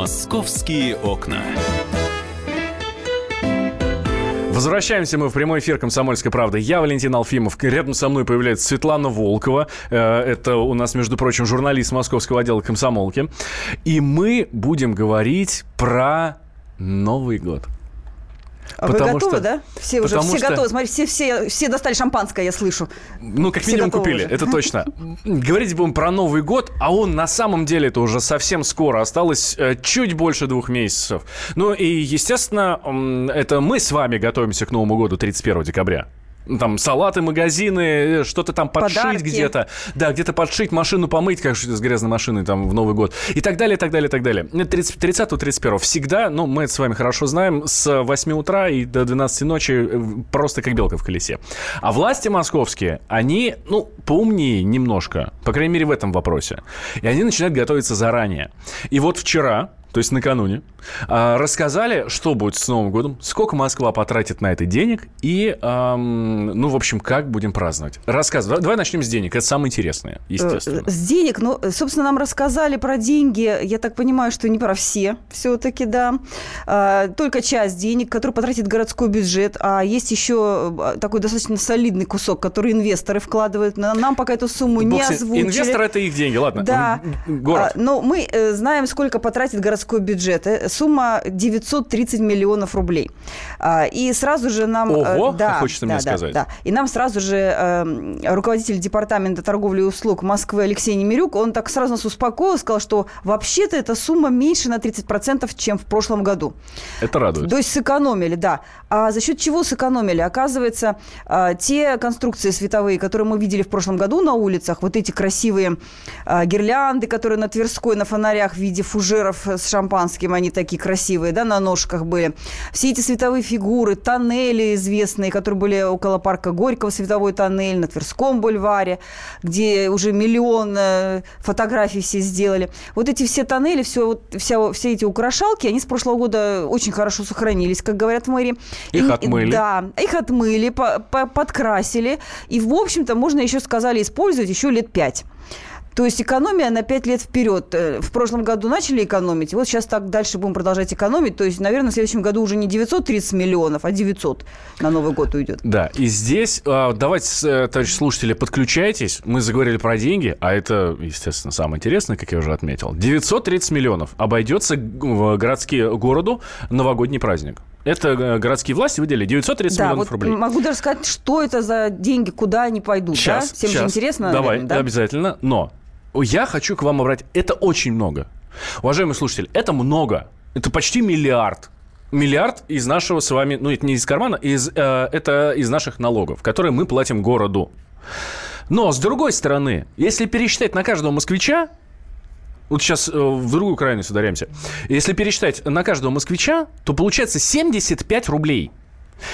Московские окна. Возвращаемся мы в прямой эфир «Комсомольской правды». Я Валентин Алфимов. Рядом со мной появляется Светлана Волкова. Э, это у нас, между прочим, журналист московского отдела «Комсомолки». И мы будем говорить про Новый год. А вы готовы, что, да? Все уже все что... готовы. Смотри, все, все, все достали шампанское, я слышу. Ну, как все минимум купили, уже. это точно. Говорить будем про Новый год, а он на самом деле это уже совсем скоро. Осталось э, чуть больше двух месяцев. Ну и, естественно, это мы с вами готовимся к Новому году 31 декабря там салаты, магазины, э, что-то там подшить где-то. Да, где-то подшить, машину помыть, как с грязной машиной там в Новый год. И так далее, и так далее, и так далее. 30-31 всегда, ну, мы это с вами хорошо знаем, с 8 утра и до 12 ночи э, просто как белка в колесе. А власти московские, они, ну, поумнее немножко, по крайней мере, в этом вопросе. И они начинают готовиться заранее. И вот вчера, то есть накануне, а, рассказали, что будет с Новым годом, сколько Москва потратит на это денег и, ну, в общем, как будем праздновать. Рассказывай. Давай начнем с денег. Это самое интересное, естественно. С денег, ну, собственно, нам рассказали про деньги. Я так понимаю, что не про все все-таки, да. А, только часть денег, которую потратит городской бюджет. А есть еще а, такой достаточно солидный кусок, который инвесторы вкладывают. Нам пока эту сумму не озвучили. Инвесторы – это их деньги, ладно. Да. Город. Но мы э, знаем, сколько потратит городской бюджет э, сумма 930 миллионов рублей. А, и сразу же нам... Э, Ого, да, хочется да, мне да, сказать. Да. И нам сразу же э, руководитель департамента торговли и услуг Москвы Алексей Немирюк, он так сразу нас успокоил, сказал, что вообще-то эта сумма меньше на 30%, чем в прошлом году. Это радует. То есть сэкономили, да. А за счет чего сэкономили? Оказывается, э, те конструкции световые, которые мы видели в прошлом году на улицах, вот эти красивые гирлянды, которые на Тверской на фонарях в виде фужеров с шампанским, они такие красивые, да, на ножках были. Все эти световые фигуры, тоннели известные, которые были около парка Горького, световой тоннель на Тверском бульваре, где уже миллион э, фотографий все сделали. Вот эти все тоннели, все, вот, вся, все эти украшалки, они с прошлого года очень хорошо сохранились, как говорят в мэрии. Их и, отмыли. Да, их отмыли, по, по, подкрасили. И, в общем-то, можно еще, сказали, использовать еще лет пять. То есть экономия на 5 лет вперед. Э, в прошлом году начали экономить, вот сейчас так дальше будем продолжать экономить. То есть, наверное, в следующем году уже не 930 миллионов, а 900 на Новый год уйдет. Да, и здесь а, давайте, э, товарищи слушатели, подключайтесь. Мы заговорили про деньги, а это, естественно, самое интересное, как я уже отметил. 930 миллионов обойдется в городские городу новогодний праздник. Это э, городские власти выделили 930 да, миллионов вот рублей. Могу даже сказать, что это за деньги, куда они пойдут. Сейчас, да? Всем сейчас. же интересно. Давай, наверное, да? обязательно. Но я хочу к вам обратить. Это очень много. Уважаемые слушатели, это много. Это почти миллиард. Миллиард из нашего с вами, ну это не из кармана, из, э, это из наших налогов, которые мы платим городу. Но, с другой стороны, если пересчитать на каждого москвича, вот сейчас э, в другую крайность ударяемся. Если пересчитать на каждого москвича, то получается 75 рублей.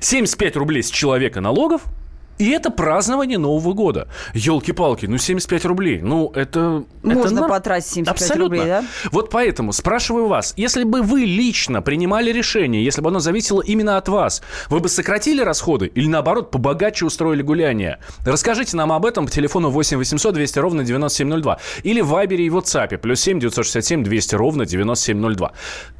75 рублей с человека налогов – и это празднование Нового года. Елки-палки, ну 75 рублей. Ну, это... Можно это потратить 75 Абсолютно. рублей, да? Вот поэтому спрашиваю вас, если бы вы лично принимали решение, если бы оно зависело именно от вас, вы бы сократили расходы или, наоборот, побогаче устроили гуляние? Расскажите нам об этом по телефону 8 800 200 ровно 9702 или в Вайбере и WhatsApp плюс 7 967 200 ровно 9702.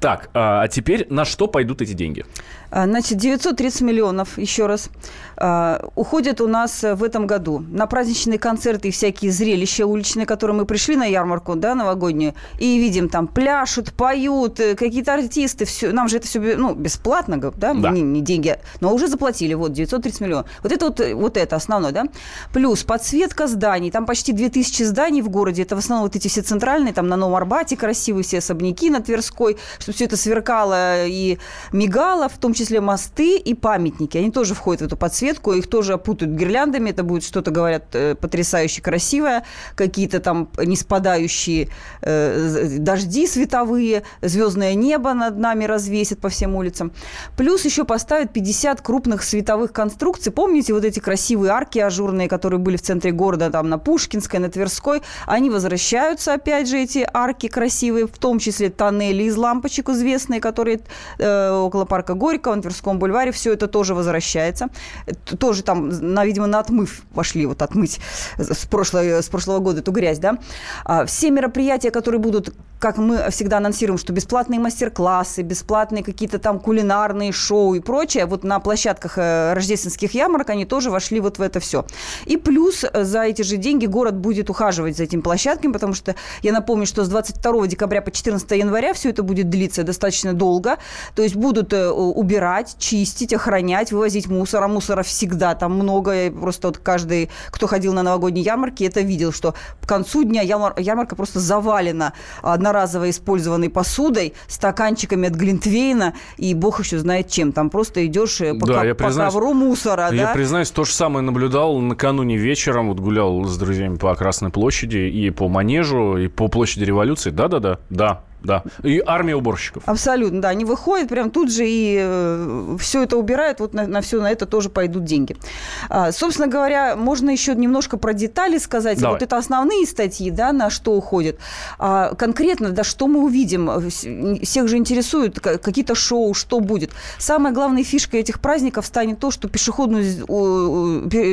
Так, а, а теперь на что пойдут эти деньги? А, значит, 930 миллионов, еще раз, а, уходят у нас в этом году на праздничные концерты и всякие зрелища уличные, которые мы пришли на ярмарку, да, новогоднюю, и видим там пляшут, поют, э, какие-то артисты, все, нам же это все ну, бесплатно, да, да. Не, не деньги, но уже заплатили, вот, 930 миллионов. Вот это вот, вот это основное, да. Плюс подсветка зданий, там почти 2000 зданий в городе, это в основном вот эти все центральные, там на Новом Арбате красивые все особняки на Тверской, чтобы все это сверкало и мигало, в том числе мосты и памятники. Они тоже входят в эту подсветку, их тоже опутают гирляндами. Это будет что-то, говорят, э, потрясающе красивое. Какие-то там не спадающие э, дожди световые, звездное небо над нами развесят по всем улицам. Плюс еще поставят 50 крупных световых конструкций. Помните вот эти красивые арки ажурные, которые были в центре города, там на Пушкинской, на Тверской? Они возвращаются, опять же, эти арки красивые, в том числе тоннели из лампочек известные, которые э, около парка Горького, на Тверском бульваре, все это тоже возвращается. Тоже там на, видимо, на отмыв пошли, вот отмыть с, прошлого, с прошлого года эту грязь, да. А, все мероприятия, которые будут, как мы всегда анонсируем, что бесплатные мастер-классы, бесплатные какие-то там кулинарные шоу и прочее, вот на площадках э, рождественских ярмарок они тоже вошли вот в это все. И плюс э, за эти же деньги город будет ухаживать за этими площадками, потому что я напомню, что с 22 декабря по 14 января все это будет длиться достаточно долго. То есть будут э, убирать, чистить, охранять, вывозить мусор. А мусора всегда там много. Просто вот каждый, кто ходил на новогодние ярмарки, это видел, что к концу дня ярмарка просто завалена одноразово использованной посудой, стаканчиками от Глинтвейна и бог еще знает чем. Там просто идешь э, по, да, ко- по ковру мусора. Я да? признаюсь, то же самое наблюдал накануне вечером. Вот гулял с друзьями по Красной площади и по Манежу, и по площади революции. Да-да-да, да. Да, и армия уборщиков. Абсолютно, да. Они выходят прям тут же и э, все это убирают, вот на, на все на это тоже пойдут деньги. А, собственно говоря, можно еще немножко про детали сказать. Давай. Вот это основные статьи, да, на что уходят. А, конкретно, да, что мы увидим? Всех же интересуют какие-то шоу, что будет. Самая главная фишка этих праздников станет то, что пешеходную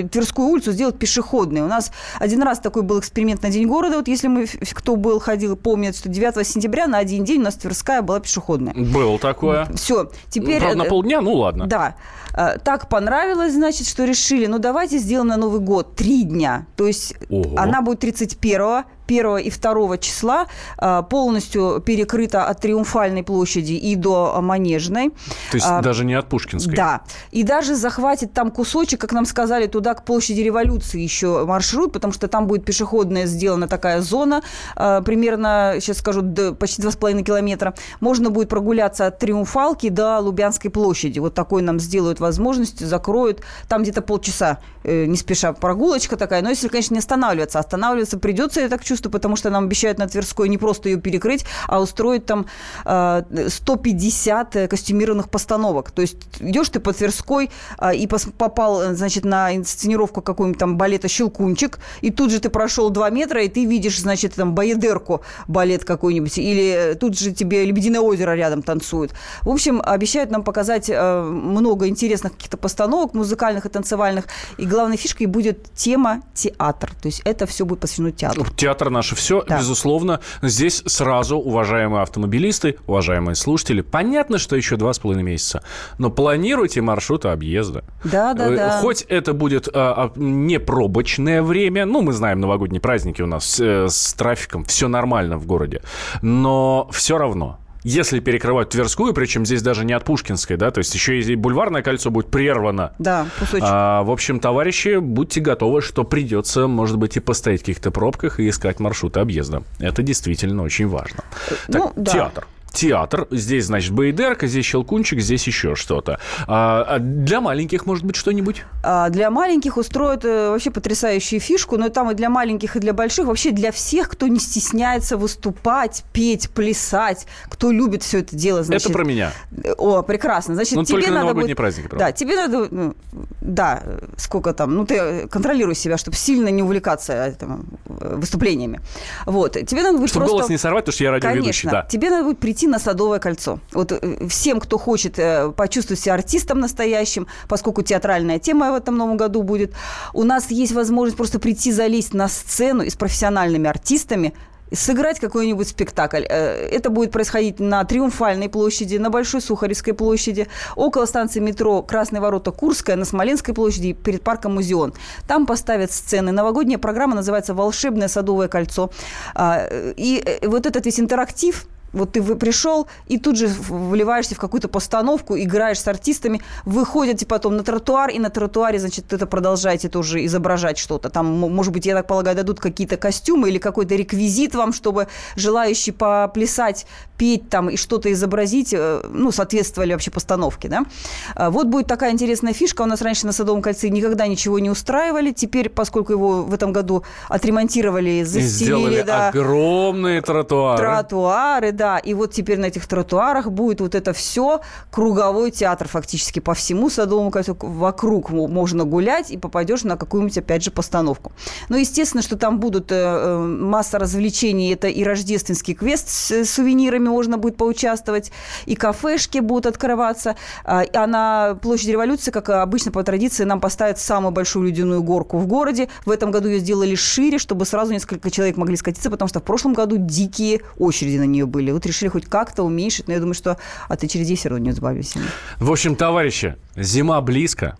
Тверскую улицу сделать пешеходной. У нас один раз такой был эксперимент на День города. Вот если мы, кто был, ходил, помнит, что 9 сентября на один день у нас Тверская была пешеходная. Было такое. Все, теперь... Правда, на э, полдня, ну ладно. Да. Э, так понравилось, значит, что решили, ну давайте сделаем на Новый год три дня. То есть Ого. она будет 31-го, 1 и 2 числа а, полностью перекрыта от Триумфальной площади и до Манежной. То есть а, даже не от Пушкинской? Да. И даже захватит там кусочек, как нам сказали, туда к площади Революции еще маршрут, потому что там будет пешеходная сделана такая зона, а, примерно, сейчас скажу, до, почти 2,5 километра. Можно будет прогуляться от Триумфалки до Лубянской площади. Вот такой нам сделают возможность, закроют. Там где-то полчаса э, не спеша прогулочка такая. Но если, конечно, не останавливаться. Останавливаться придется, я так чувствую, потому что нам обещают на Тверской не просто ее перекрыть, а устроить там э, 150 э, костюмированных постановок. То есть идешь ты по Тверской э, и попал, значит, на инсценировку какого-нибудь там балета «Щелкунчик», и тут же ты прошел 2 метра, и ты видишь, значит, там «Боедерку» балет какой-нибудь, или тут же тебе «Лебединое озеро» рядом танцует. В общем, обещают нам показать э, много интересных каких-то постановок музыкальных и танцевальных, и главной фишкой будет тема театр. То есть это все будет посвящено театру. Театр театр наше все, да. безусловно. Здесь сразу, уважаемые автомобилисты, уважаемые слушатели, понятно, что еще два с половиной месяца, но планируйте маршруты объезда. Да, да, да. Хоть это будет а, а, не пробочное время, ну, мы знаем, новогодние праздники у нас э, с трафиком, все нормально в городе, но все равно если перекрывать Тверскую, причем здесь даже не от Пушкинской, да, то есть еще и бульварное кольцо будет прервано. Да, кусочек. А, в общем, товарищи, будьте готовы, что придется, может быть, и постоять в каких-то пробках и искать маршруты объезда. Это действительно очень важно. Ну, так, да. театр театр, здесь, значит, Бейдерка, здесь Щелкунчик, здесь еще что-то. А, а для маленьких, может быть, что-нибудь? А для маленьких устроят э, вообще потрясающую фишку, но там и для маленьких, и для больших, вообще для всех, кто не стесняется выступать, петь, плясать, кто любит все это дело. Значит, это про меня. О, прекрасно. Значит, но тебе только надо будет... праздники, правда? Да, тебе надо, ну, да, сколько там, ну, ты контролируй себя, чтобы сильно не увлекаться э, выступлениями. Вот, тебе надо будет Чтобы просто... голос не сорвать, потому что я радиоведущий, Конечно, да. тебе надо будет прийти прийти на Садовое кольцо. Вот э, всем, кто хочет э, почувствовать себя артистом настоящим, поскольку театральная тема в этом новом году будет, у нас есть возможность просто прийти, залезть на сцену и с профессиональными артистами сыграть какой-нибудь спектакль. Э, это будет происходить на Триумфальной площади, на Большой Сухаревской площади, около станции метро Красные ворота Курская, на Смоленской площади, перед парком Музеон. Там поставят сцены. Новогодняя программа называется «Волшебное садовое кольцо». А, и вот этот весь интерактив – вот ты пришел и тут же вливаешься в какую-то постановку, играешь с артистами, выходите потом на тротуар, и на тротуаре, значит, это продолжаете тоже изображать что-то. Там, может быть, я так полагаю, дадут какие-то костюмы или какой-то реквизит вам, чтобы желающие поплясать, петь там и что-то изобразить, э, ну, соответствовали вообще постановке, да. А вот будет такая интересная фишка. У нас раньше на Садовом кольце никогда ничего не устраивали. Теперь, поскольку его в этом году отремонтировали, застелили, сделали да, огромные тротуары. Тротуары, да да, и вот теперь на этих тротуарах будет вот это все круговой театр фактически по всему Садовому кольцу. Вокруг можно гулять и попадешь на какую-нибудь, опять же, постановку. Ну, естественно, что там будут э, э, масса развлечений. Это и рождественский квест с сувенирами можно будет поучаствовать, и кафешки будут открываться. А на площади революции, как обычно по традиции, нам поставят самую большую ледяную горку в городе. В этом году ее сделали шире, чтобы сразу несколько человек могли скатиться, потому что в прошлом году дикие очереди на нее были. Вот решили хоть как-то уменьшить, но я думаю, что от очередей все равно не избавимся. В общем, товарищи, зима близко.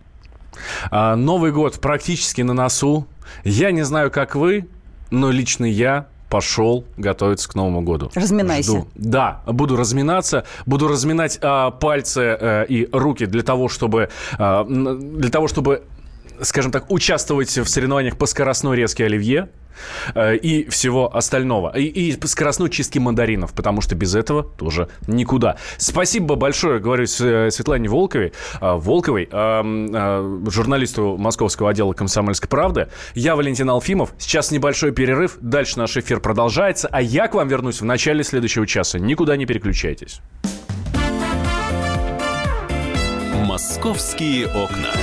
А, Новый год практически на носу. Я не знаю, как вы, но лично я пошел готовиться к Новому году. Разминайся. Жду. Да, буду разминаться, буду разминать а, пальцы а, и руки для того, чтобы а, для того, чтобы скажем так, участвовать в соревнованиях по скоростной резке оливье э, и всего остального. И, и скоростной чистки мандаринов, потому что без этого тоже никуда. Спасибо большое, говорю э, Светлане Волковой, э, Волковой, журналисту московского отдела «Комсомольской правды». Я Валентин Алфимов. Сейчас небольшой перерыв, дальше наш эфир продолжается, а я к вам вернусь в начале следующего часа. Никуда не переключайтесь. «Московские окна».